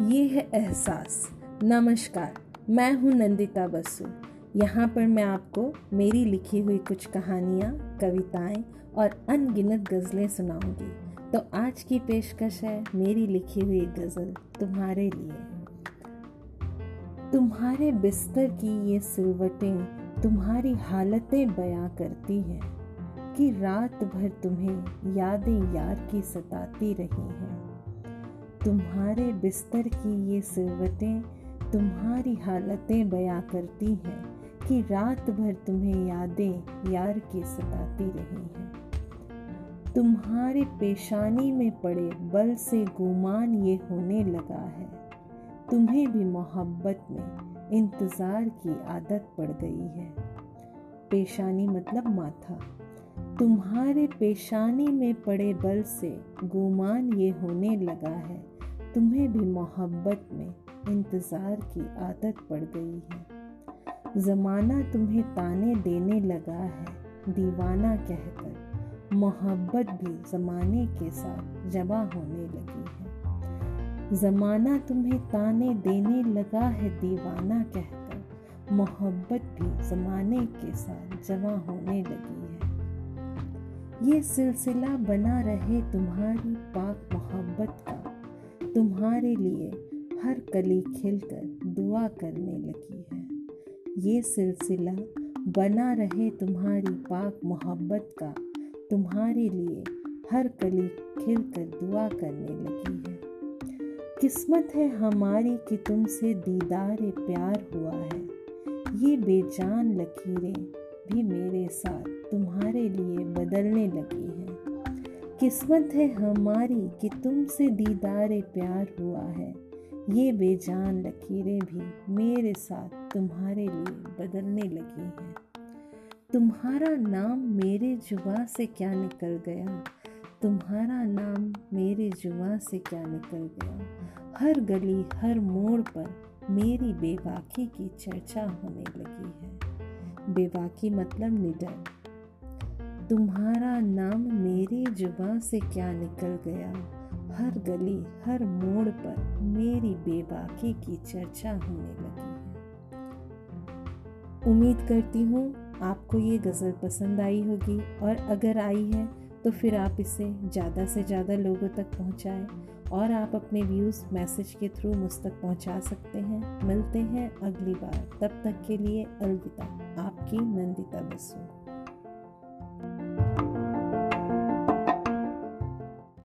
ये है एहसास। नमस्कार, मैं हूँ नंदिता बसु। यहाँ पर मैं आपको मेरी लिखी हुई कुछ कहानियाँ, कविताएँ और अनगिनत गज़लें सुनाऊँगी। तो आज की पेशकश है मेरी लिखी हुई गज़ल तुम्हारे लिए। तुम्हारे बिस्तर की ये सिलवटें तुम्हारी हालतें बयां करती हैं कि रात भर तुम्हें यादें यार की सताती रही हैं। तुम्हारे बिस्तर की ये सिलवटें तुम्हारी हालतें बयां करती हैं कि रात भर तुम्हें यादें यार की सताती रही हैं। तुम्हारे पेशानी में पड़े बल से गुमान ये होने लगा है। तुम्हें भी मोहब्बत में इंतज़ार की आदत पड़ गई है। पेशानी मतलब माथा। तुम्हारे पेशानी में पड़े बल से गुमान ये होने लगा है। तुम्हें भी मोहब्बत में इंतज़ार की आदत पड़ गई है। ज़माना तुम्हें ताने देने लगा है, दीवाना कहकर। मोहब्बत भी ज़माने के साथ जबा होने लगी है। ज़माना तुम्हें ताने देने लगा है, दीवाना कहकर। मोहब्बत भी ज़माने के साथ जमा होने लगी है। ये सिलसिला बना रहे तुम्हारी पाक मोहब्बत का। तुम्हारे लिए हर कली खिलकर दुआ करने लगी है। ये सिलसिला बना रहे तुम्हारी पाक मोहब्बत का, तुम्हारे लिए हर कली खिलकर दुआ करने लगी है। किस्मत है हमारी कि तुमसे दीदार प्यार हुआ है। ये बेजान लकीरें भी मेरे साथ तुम्हारे लिए बदलने लगी किस्मत है हमारी कि तुमसे दीदार प्यार हुआ है। ये बेजान लकीरें भी मेरे साथ तुम्हारे लिए बदलने लगी हैं। तुम्हारा नाम मेरे जुबा से क्या निकल गया? तुम्हारा नाम मेरे जुबा से क्या निकल गया? हर गली, हर मोड़ पर मेरी बेबाकी की चर्चा होने लगी है। बेबाकी मतलब निडर तुम्हारा नाम मेरी ज़ुबान से क्या निकल गया? हर गली, हर मोड़ पर मेरी बेबाकी की चर्चा होने लगी है। उम्मीद करती हूँ आपको ये गज़ल पसंद आई होगी और अगर आई है तो फिर आप इसे ज़्यादा से ज़्यादा लोगों तक पहुँचाएँ और आप अपने व्यूज़ मैसेज के थ्रू मुझ तक पहुँचा सकते हैं। मिलते हैं अगली बार। तब तक के लिए अलविदा। आपकी नंदिता बसु